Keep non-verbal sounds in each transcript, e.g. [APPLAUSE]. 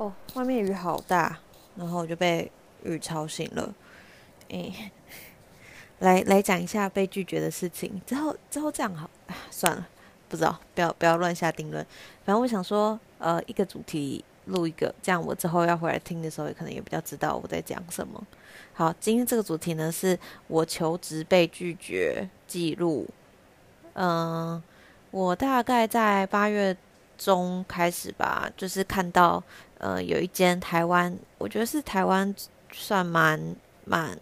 哦，外面雨好大，然后我就被雨吵醒了。诶，[LAUGHS] 来来讲一下被拒绝的事情。之后之后这样好，算了，不知道，不要不要乱下定论。反正我想说，呃，一个主题录一个，这样我之后要回来听的时候，也可能也比较知道我在讲什么。好，今天这个主题呢，是我求职被拒绝记录。嗯、我大概在八月中开始吧，就是看到。呃，有一间台湾，我觉得是台湾算蛮蛮，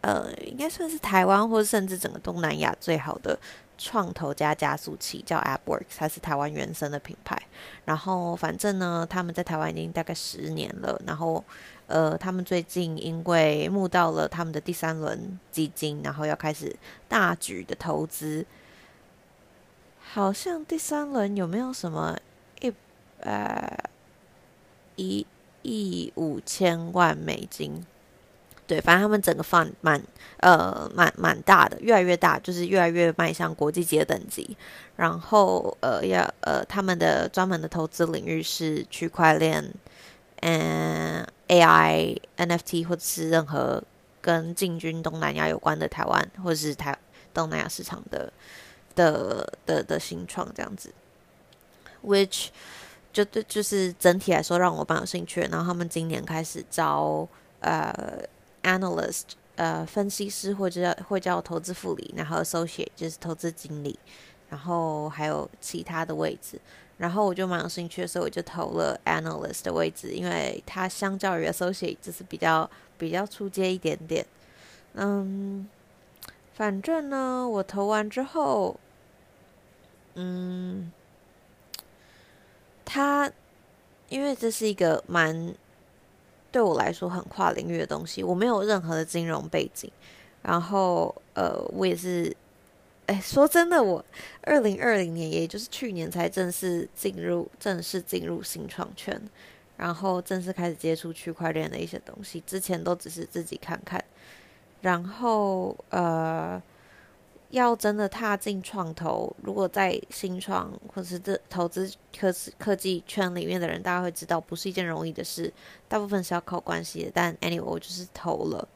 呃，应该算是台湾或甚至整个东南亚最好的创投加加速器，叫 AppWorks，它是台湾原生的品牌。然后反正呢，他们在台湾已经大概十年了。然后呃，他们最近因为募到了他们的第三轮基金，然后要开始大举的投资。好像第三轮有没有什么一呃？一亿五千万美金，对，反正他们整个放蛮呃蛮蛮大的，越来越大，就是越来越迈向国际级的等级。然后呃要呃他们的专门的投资领域是区块链，嗯 AI NFT 或者是任何跟进军东南亚有关的台湾或者是台东南亚市场的的的的新创这样子，which。就对，就是整体来说让我蛮有兴趣。然后他们今年开始招呃 analyst，呃分析师或者叫或叫投资副理，然后 associate 就是投资经理，然后还有其他的位置。然后我就蛮有兴趣，所以我就投了 analyst 的位置，因为它相较于 associate 就是比较比较出阶一点点。嗯，反正呢，我投完之后，嗯。他，因为这是一个蛮对我来说很跨领域的东西，我没有任何的金融背景，然后呃，我也是，哎，说真的，我二零二零年，也就是去年才正式进入正式进入新创圈，然后正式开始接触区块链的一些东西，之前都只是自己看看，然后呃。要真的踏进创投，如果在新创或是这投资科科技圈里面的人，大家会知道不是一件容易的事，大部分是要靠关系的。但 anyway，我就是投了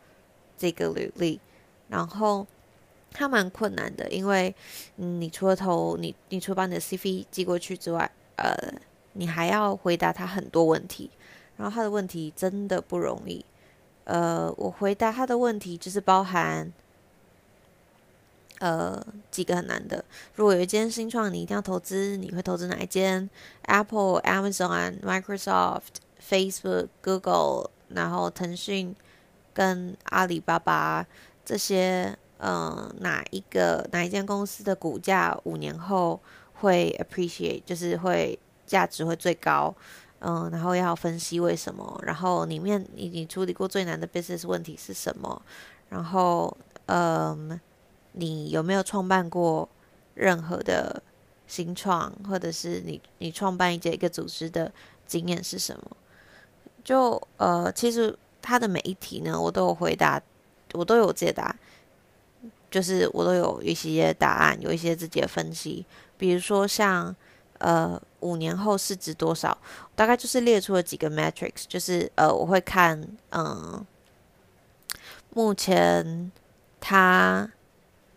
这个履历，然后它蛮困难的，因为嗯你除了投你，你除了把你的 CV 寄过去之外，呃，你还要回答他很多问题，然后他的问题真的不容易。呃，我回答他的问题就是包含。呃，几个很难的。如果有一间新创，你一定要投资，你会投资哪一间？Apple、Amazon、Microsoft、Facebook、Google，然后腾讯跟阿里巴巴这些，呃，哪一个哪一间公司的股价五年后会 appreciate，就是会价值会最高？嗯、然后要分析为什么，然后里面你你处理过最难的 business 问题是什么？然后，嗯。你有没有创办过任何的新创，或者是你你创办一个一个组织的经验是什么？就呃，其实他的每一题呢，我都有回答，我都有解答，就是我都有一些答案，有一些自己的分析。比如说像呃，五年后市值多少，大概就是列出了几个 metrics，就是呃，我会看嗯、目前他。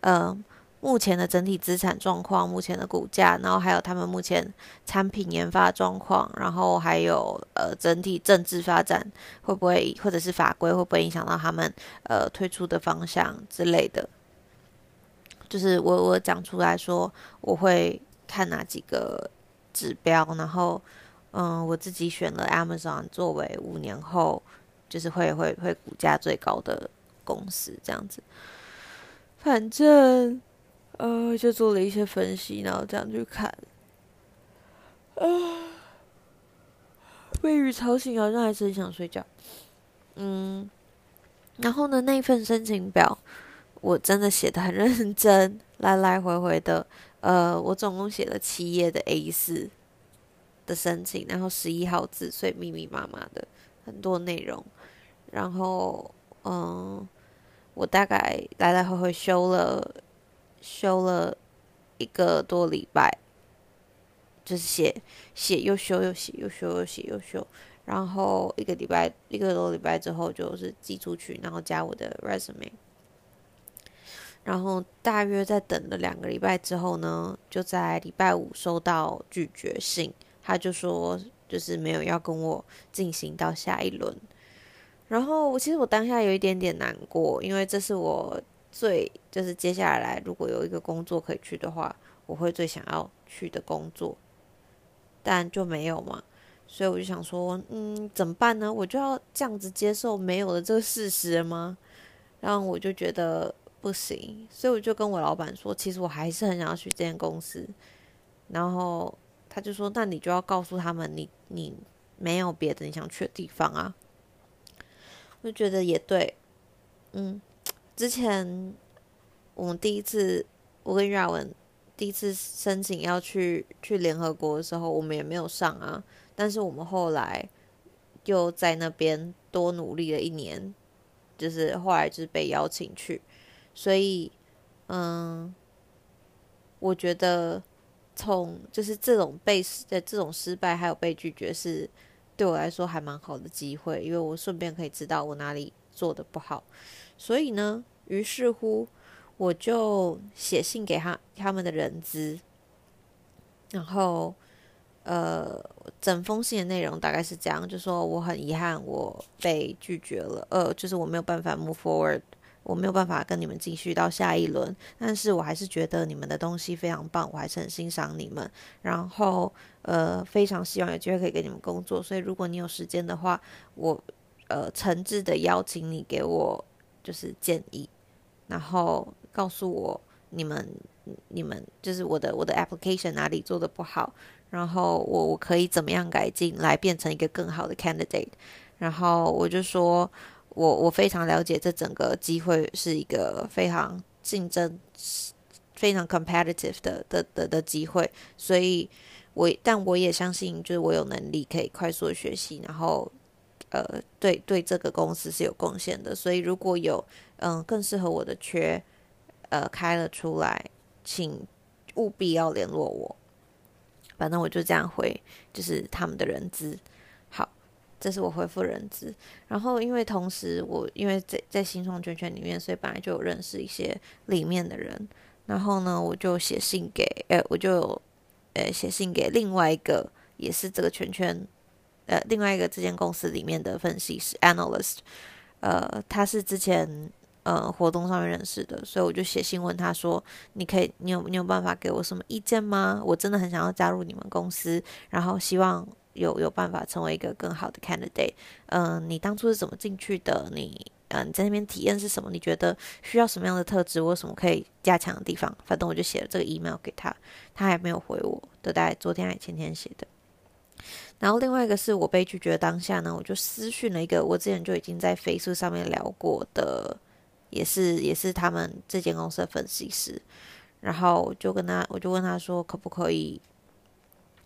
呃，目前的整体资产状况，目前的股价，然后还有他们目前产品研发状况，然后还有呃整体政治发展会不会，或者是法规会不会影响到他们呃推出的方向之类的。就是我我讲出来说，我会看哪几个指标，然后嗯、我自己选了 Amazon 作为五年后就是会会会股价最高的公司这样子。反正，呃，就做了一些分析，然后这样去看，啊，被雨吵醒，好像还是很想睡觉。嗯，然后呢，那份申请表我真的写的很认真，来来回回的，呃，我总共写了七页的 A 四的申请，然后十一号字，所以密密麻麻的很多内容，然后，嗯。我大概来来回回修了修了一个多礼拜，就是写写又修又写又修又写又修，然后一个礼拜一个多礼拜之后就是寄出去，然后加我的 resume。然后大约在等了两个礼拜之后呢，就在礼拜五收到拒绝信，他就说就是没有要跟我进行到下一轮。然后我其实我当下有一点点难过，因为这是我最就是接下来如果有一个工作可以去的话，我会最想要去的工作，但就没有嘛，所以我就想说，嗯，怎么办呢？我就要这样子接受没有的这个事实吗？然后我就觉得。不行，所以我就跟我老板说，其实我还是很想要去这间公司。然后他就说：“那你就要告诉他们你，你没有别的你想去的地方啊。”就觉得也对，嗯，之前我们第一次我跟亚文第一次申请要去去联合国的时候，我们也没有上啊。但是我们后来又在那边多努力了一年，就是后来就是被邀请去。所以，嗯，我觉得从就是这种被的这种失败还有被拒绝是对我来说还蛮好的机会，因为我顺便可以知道我哪里做的不好。所以呢，于是乎我就写信给他他们的人资，然后呃，整封信的内容大概是这样，就说我很遗憾我被拒绝了，呃，就是我没有办法 move forward。我没有办法跟你们继续到下一轮，但是我还是觉得你们的东西非常棒，我还是很欣赏你们。然后，呃，非常希望有机会可以给你们工作。所以，如果你有时间的话，我呃诚挚的邀请你给我就是建议，然后告诉我你们你们就是我的我的 application 哪里做的不好，然后我我可以怎么样改进来变成一个更好的 candidate。然后我就说。我我非常了解这整个机会是一个非常竞争、非常 competitive 的的的的机会，所以我但我也相信，就是我有能力可以快速学习，然后呃，对对这个公司是有贡献的。所以如果有嗯更适合我的缺呃开了出来，请务必要联络我。反正我就这样回，就是他们的人资。这是我回复人资，然后因为同时我因为在在新创圈圈里面，所以本来就有认识一些里面的人，然后呢，我就写信给，呃，我就呃写信给另外一个也是这个圈圈，呃，另外一个这间公司里面的分析师 analyst，呃，他是之前呃活动上面认识的，所以我就写信问他说，你可以，你有你有办法给我什么意见吗？我真的很想要加入你们公司，然后希望。有有办法成为一个更好的 candidate？嗯、你当初是怎么进去的？你嗯、在那边体验是什么？你觉得需要什么样的特质？我有什么可以加强的地方？反正我就写了这个 email 给他，他还没有回我，都大概昨天还前天写的。然后另外一个是我被拒绝的当下呢，我就私讯了一个我之前就已经在 Facebook 上面聊过的，也是也是他们这间公司的分析师，然后就跟他，我就问他说可不可以。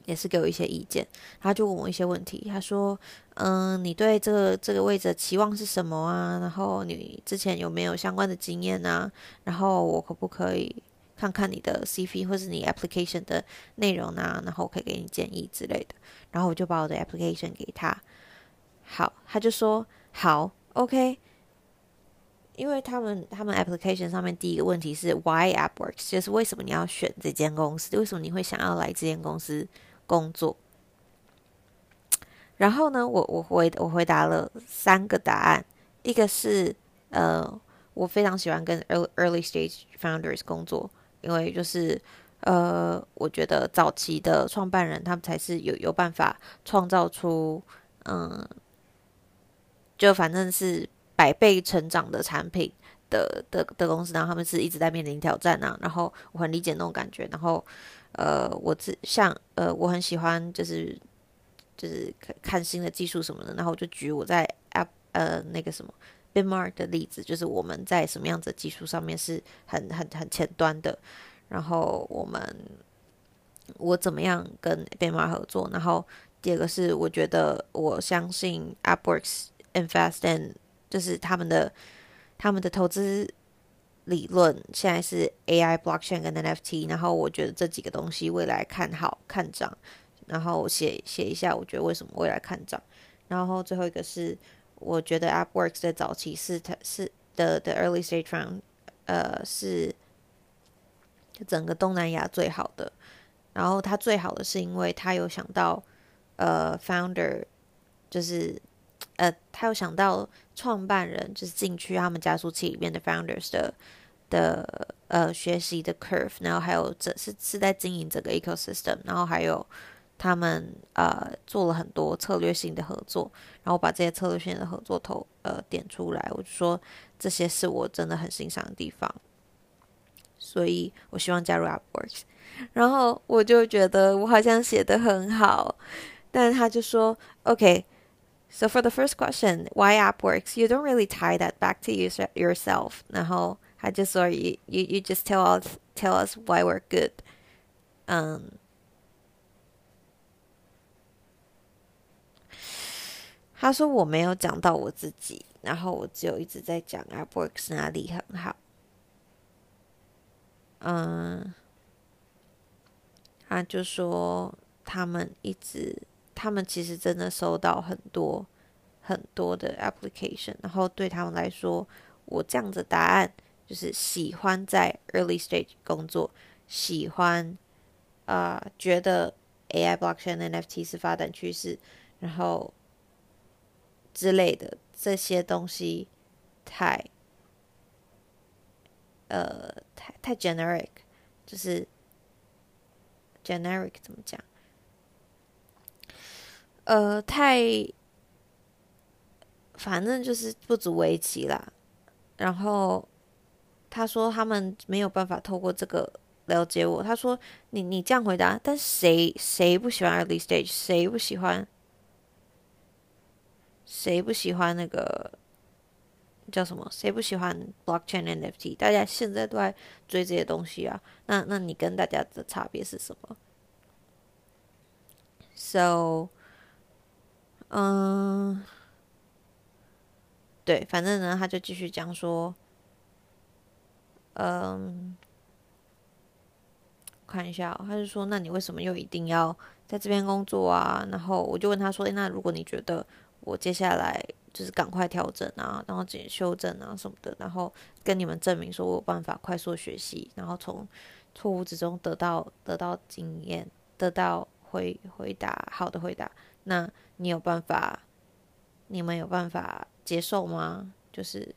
也是给我一些意见，他就问我一些问题。他说：“嗯，你对这个这个位置的期望是什么啊？然后你之前有没有相关的经验啊？然后我可不可以看看你的 CV 或是你 application 的内容啊？然后我可以给你建议之类的。然后我就把我的 application 给他。好，他就说好，OK。因为他们他们 application 上面第一个问题是 Why AppWorks，就是为什么你要选这间公司？为什么你会想要来这间公司？”工作，然后呢，我我回我回答了三个答案，一个是呃，我非常喜欢跟 early early stage founders 工作，因为就是呃，我觉得早期的创办人他们才是有有办法创造出嗯，就反正是百倍成长的产品的的的公司，然后他们是一直在面临挑战啊，然后我很理解那种感觉，然后。呃，我自像呃，我很喜欢就是就是看看新的技术什么的，然后我就举我在 App 呃那个什么 Bitmark 的例子，就是我们在什么样子的技术上面是很很很前端的，然后我们我怎么样跟 Bitmark 合作，然后第二个是我觉得我相信 AppWorks Invest in 就是他们的他们的投资。理论现在是 AI、Blockchain 跟 NFT，然后我觉得这几个东西未来看好看涨，然后写写一下，我觉得为什么未来看涨。然后最后一个是，我觉得 AppWorks 的早期是它是的的 early stage round，呃，是整个东南亚最好的。然后它最好的是因为它有想到，呃，founder 就是呃，他有想到创办人就是进去他们加速器里面的 founders 的的呃学习的 curve，然后还有这是是在经营这个 ecosystem，然后还有。他们呃做了很多策略性的合作，然后把这些策略性的合作投呃点出来，我就说这些是我真的很欣赏的地方，所以我希望加入 AppWorks，然后我就觉得我好像写得很好，但是他就说 OK，so for the first question，why AppWorks？You don't really tie that back to you yourself，然后他就说 you you you just tell us tell us why we're good，嗯。[SIGHS] 他说我没有讲到我自己，然后我只有一直在讲 AppWorks 哪里很好。嗯，他就说他们一直，他们其实真的收到很多很多的 application，然后对他们来说，我这样的答案就是喜欢在 early stage 工作，喜欢啊、觉得 AI blockchain NFT 是发展趋势，然后。之类的这些东西太，呃，太太 generic，就是 generic 怎么讲？呃，太，反正就是不足为奇啦。然后他说他们没有办法透过这个了解我。他说你你这样回答，但谁谁不喜欢 early stage？谁不喜欢？谁不喜欢那个叫什么？谁不喜欢 blockchain NFT？大家现在都在追这些东西啊。那那你跟大家的差别是什么？So，嗯，对，反正呢，他就继续讲说，嗯，看一下，他就说，那你为什么又一定要在这边工作啊？然后我就问他说，那如果你觉得我接下来就是赶快调整啊，然后进行修正啊什么的，然后跟你们证明说我有办法快速学习，然后从错误之中得到得到经验，得到回回答好的回答。那你有办法？你们有办法接受吗？就是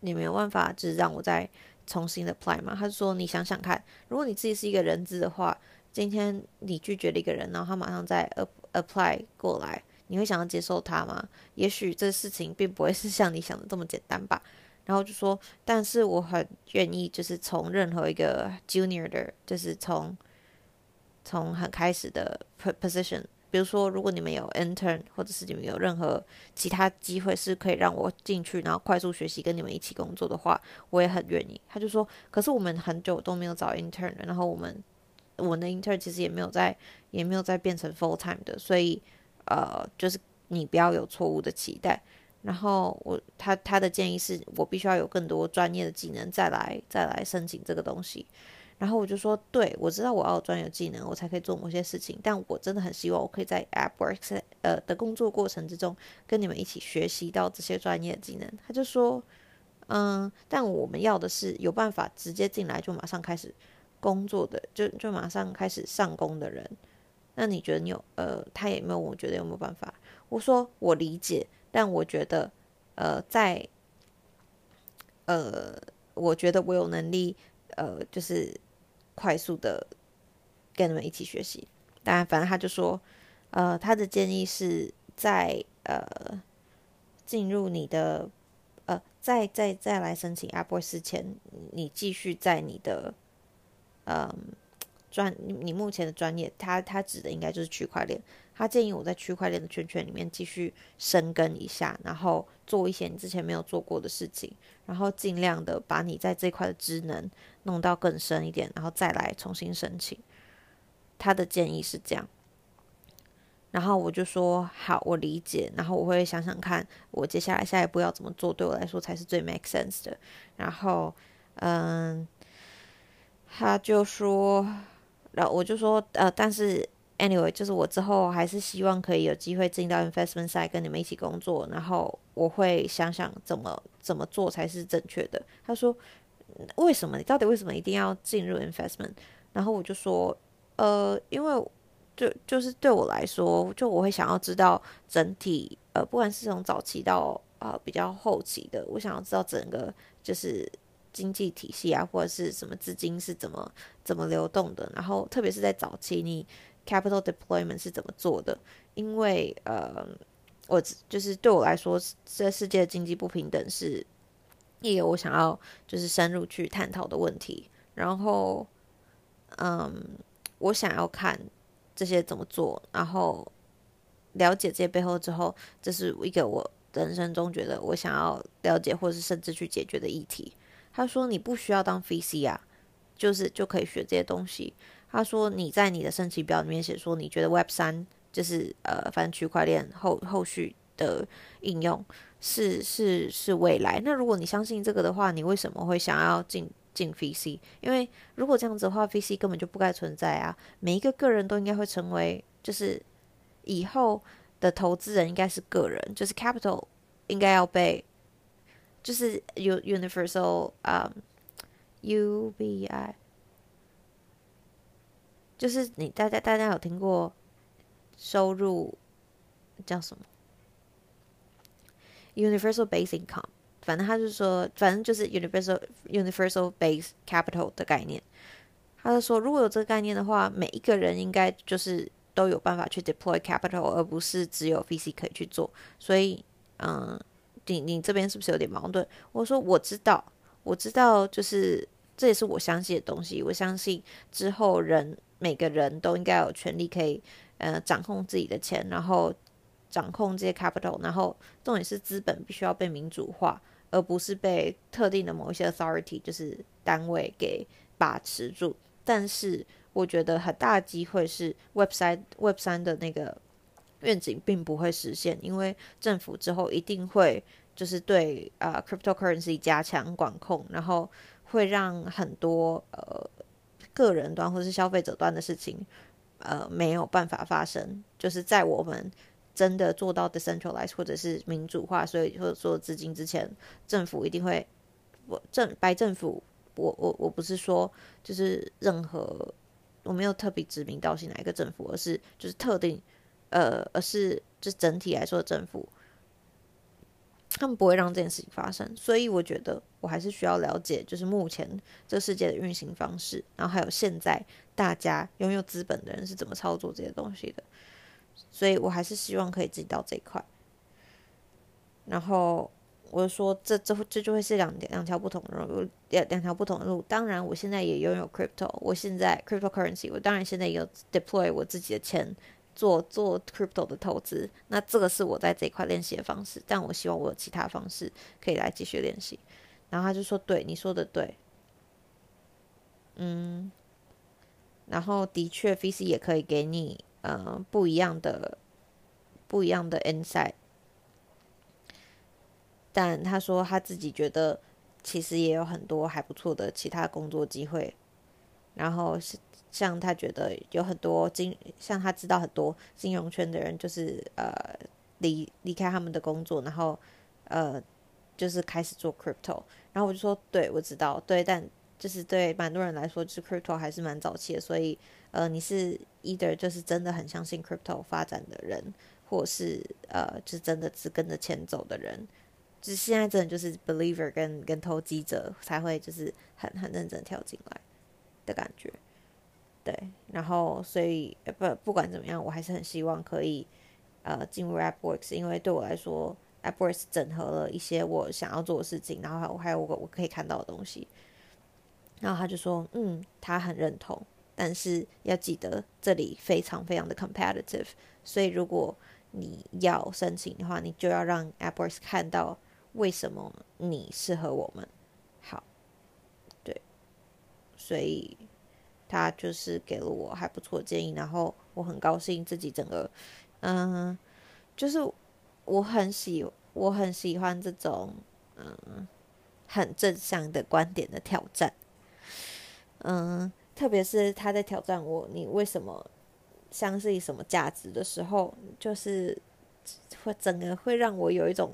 你没有办法，就是让我再重新的 apply 吗？他就说：“你想想看，如果你自己是一个人资的话，今天你拒绝了一个人，然后他马上再 apply 过来。”你会想要接受他吗？也许这事情并不会是像你想的这么简单吧。然后就说，但是我很愿意，就是从任何一个 junior 的，就是从从很开始的 position，比如说，如果你们有 intern，或者是你们有任何其他机会是可以让我进去，然后快速学习，跟你们一起工作的话，我也很愿意。他就说，可是我们很久都没有找 intern，然后我们我的 intern 其实也没有在，也没有在变成 full time 的，所以。呃，就是你不要有错误的期待。然后我他他的建议是我必须要有更多专业的技能再来再来申请这个东西。然后我就说，对，我知道我要专业技能，我才可以做某些事情。但我真的很希望我可以在 AppWorks 呃的工作过程之中跟你们一起学习到这些专业技能。他就说，嗯，但我们要的是有办法直接进来就马上开始工作的，就就马上开始上工的人。那你觉得你有呃，他也没有，我觉得有没有办法？我说我理解，但我觉得呃，在呃，我觉得我有能力呃，就是快速的跟你们一起学习。当然，反正他就说呃，他的建议是在呃进入你的呃，再再再来申请 AppWorks 前，你继续在你的嗯。专你目前的专业，他他指的应该就是区块链。他建议我在区块链的圈圈里面继续深耕一下，然后做一些你之前没有做过的事情，然后尽量的把你在这块的职能弄到更深一点，然后再来重新申请。他的建议是这样，然后我就说好，我理解，然后我会想想看，我接下来下一步要怎么做，对我来说才是最 make sense 的。然后，嗯，他就说。然后我就说，呃，但是 anyway，就是我之后还是希望可以有机会进到 investment side 跟你们一起工作，然后我会想想怎么怎么做才是正确的。他说，为什么你到底为什么一定要进入 investment？然后我就说，呃，因为就就是对我来说，就我会想要知道整体，呃，不管是从早期到呃比较后期的，我想要知道整个就是。经济体系啊，或者是什么资金是怎么怎么流动的，然后特别是在早期，你 capital deployment 是怎么做的？因为呃，我就是对我来说，这世界的经济不平等是一个我想要就是深入去探讨的问题。然后，嗯，我想要看这些怎么做，然后了解这些背后之后，这是一个我人生中觉得我想要了解，或是甚至去解决的议题。他说：“你不需要当 VC 啊，就是就可以学这些东西。”他说：“你在你的申请表里面写说，你觉得 Web 三就是呃，反正区块链后后续的应用是是是未来。那如果你相信这个的话，你为什么会想要进进 VC？因为如果这样子的话，VC 根本就不该存在啊！每一个个人都应该会成为，就是以后的投资人应该是个人，就是 capital 应该要被。”就是 U Universal 啊、，UBI，就是你大家大家有听过收入叫什么？Universal Basic Income，反正他就说，反正就是 Universal Universal Base Capital 的概念。他就说，如果有这个概念的话，每一个人应该就是都有办法去 deploy capital，而不是只有 VC 可以去做。所以，嗯。你你这边是不是有点矛盾？我说我知道，我知道，就是这也是我相信的东西。我相信之后人每个人都应该有权利可以呃掌控自己的钱，然后掌控这些 capital，然后重点是资本必须要被民主化，而不是被特定的某一些 authority 就是单位给把持住。但是我觉得很大机会是 Web 三 Web 三的那个。愿景并不会实现，因为政府之后一定会就是对呃 cryptocurrency 加强管控，然后会让很多呃个人端或是消费者端的事情呃没有办法发生。就是在我们真的做到 decentralize 或者是民主化，所以或者说资金之前，政府一定会我政白政府，我我我不是说就是任何我没有特别指名道姓哪一个政府，而是就是特定。呃，而是就整体来说，政府他们不会让这件事情发生，所以我觉得我还是需要了解，就是目前这世界的运行方式，然后还有现在大家拥有资本的人是怎么操作这些东西的，所以我还是希望可以知道这一块。然后我说这，这这就会是两两条不同的路，两两条不同的路。当然，我现在也拥有 crypto，我现在 cryptocurrency，我当然现在有 deploy 我自己的钱。做做 crypto 的投资，那这个是我在这一块练习的方式，但我希望我有其他方式可以来继续练习。然后他就说：“对，你说的对，嗯，然后的确，VC 也可以给你呃不一样的不一样的 insight。但他说他自己觉得其实也有很多还不错的其他工作机会，然后。”像他觉得有很多金，像他知道很多金融圈的人，就是呃离离开他们的工作，然后呃就是开始做 crypto。然后我就说，对，我知道，对，但就是对蛮多人来说，就是 crypto 还是蛮早期的。所以呃，你是 either 就是真的很相信 crypto 发展的人，或是呃就是真的只跟着钱走的人。就是现在真的就是 believer 跟跟投机者才会就是很很认真跳进来的感觉。对，然后所以不不管怎么样，我还是很希望可以呃进入 AppWorks，因为对我来说，AppWorks 整合了一些我想要做的事情，然后我还有我我可以看到的东西。然后他就说，嗯，他很认同，但是要记得这里非常非常的 competitive，所以如果你要申请的话，你就要让 AppWorks 看到为什么你适合我们。好，对，所以。他就是给了我还不错建议，然后我很高兴自己整个，嗯，就是我很喜我很喜欢这种嗯很正向的观点的挑战，嗯，特别是他在挑战我，你为什么相信什么价值的时候，就是会整个会让我有一种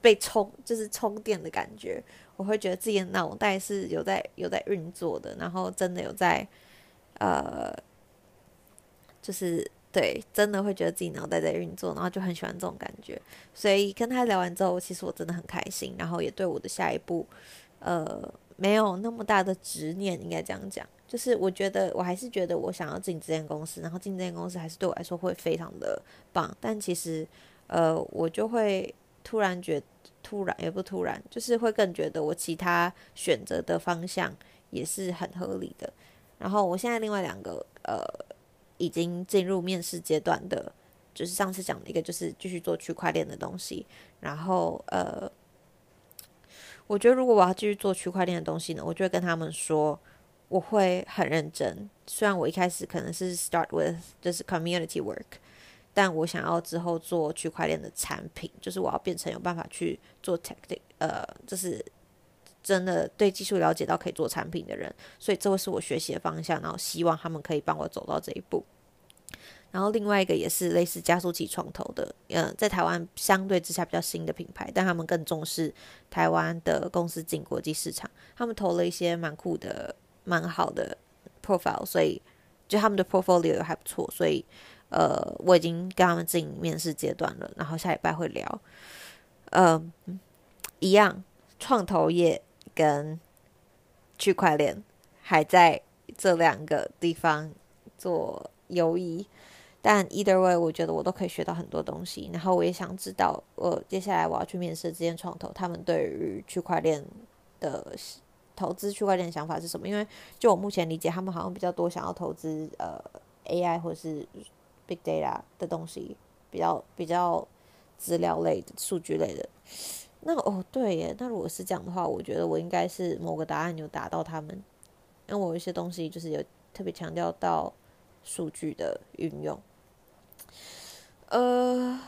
被充，就是充电的感觉。我会觉得自己的脑袋是有在有在运作的，然后真的有在，呃，就是对，真的会觉得自己脑袋在运作，然后就很喜欢这种感觉。所以跟他聊完之后，其实我真的很开心，然后也对我的下一步，呃，没有那么大的执念，应该这样讲。就是我觉得我还是觉得我想要进这间公司，然后进这间公司还是对我来说会非常的棒。但其实，呃，我就会突然觉，突然也不突然，就是会更觉得我其他选择的方向也是很合理的。然后我现在另外两个呃已经进入面试阶段的，就是上次讲的一个就是继续做区块链的东西。然后呃，我觉得如果我要继续做区块链的东西呢，我就会跟他们说。我会很认真，虽然我一开始可能是 start with 就是 community work，但我想要之后做区块链的产品，就是我要变成有办法去做 tactic，呃，就是真的对技术了解到可以做产品的人，所以这会是我学习的方向，然后希望他们可以帮我走到这一步。然后另外一个也是类似加速器创投的，嗯、在台湾相对之下比较新的品牌，但他们更重视台湾的公司进国际市场，他们投了一些蛮酷的。蛮好的 profile，所以就他们的 portfolio 也还不错，所以呃，我已经跟他们进面试阶段了，然后下礼拜会聊。呃，一样，创投业跟区块链还在这两个地方做游移，但 either way，我觉得我都可以学到很多东西。然后我也想知道，我接下来我要去面试这间创投，他们对于区块链的。投资区块链的想法是什么？因为就我目前理解，他们好像比较多想要投资呃 AI 或是 Big Data 的东西，比较比较资料类的、数据类的。那哦对耶，那如果是这样的话，我觉得我应该是某个答案有答到他们，因为我有一些东西就是有特别强调到数据的运用，呃。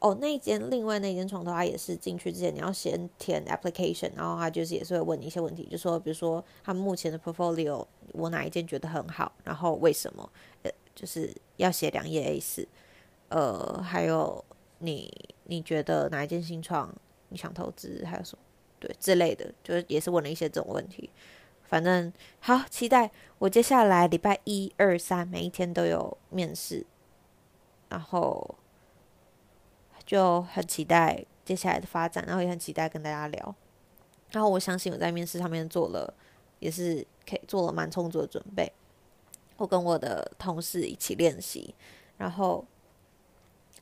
哦，那一间另外那间床头，他也是进去之前你要先填 application，然后他就是也是会问你一些问题，就说比如说他们目前的 portfolio，我哪一间觉得很好，然后为什么？呃，就是要写两页 A4，呃，还有你你觉得哪一间新创你想投资，还有什么对之类的，就是也是问了一些这种问题。反正好期待，我接下来礼拜一二三每一天都有面试，然后。就很期待接下来的发展，然后也很期待跟大家聊。然后我相信我在面试上面做了，也是可以做了蛮充足的准备。我跟我的同事一起练习，然后，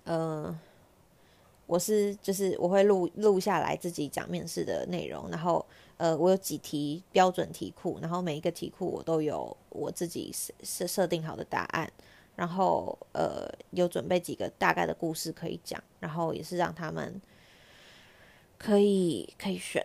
呃，我是就是我会录录下来自己讲面试的内容，然后呃，我有几题标准题库，然后每一个题库我都有我自己设设设定好的答案。然后，呃，有准备几个大概的故事可以讲，然后也是让他们可以可以选，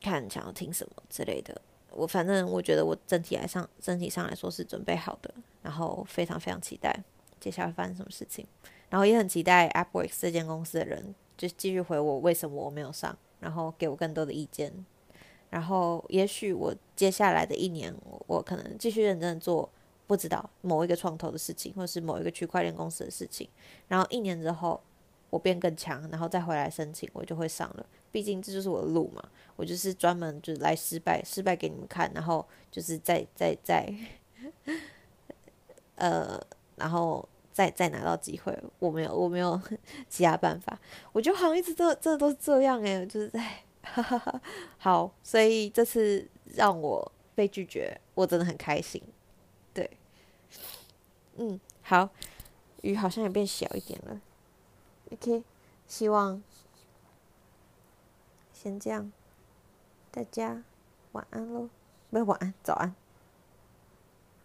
看想要听什么之类的。我反正我觉得我整体来上整体上来说是准备好的，然后非常非常期待接下来发生什么事情，然后也很期待 AppWorks 这间公司的人就继续回我为什么我没有上，然后给我更多的意见，然后也许我接下来的一年我，我可能继续认真做。不知道某一个创投的事情，或是某一个区块链公司的事情，然后一年之后我变更强，然后再回来申请，我就会上了。毕竟这就是我的路嘛，我就是专门就是来失败，失败给你们看，然后就是再再再，呃，然后再再拿到机会。我没有我没有 [LAUGHS] 其他办法，我觉得好像一直都真的都是这样诶，就是在哈哈哈。[LAUGHS] 好，所以这次让我被拒绝，我真的很开心。对。嗯，好，雨好像也变小一点了。OK，希望先这样，大家晚安喽，不是晚安，早安。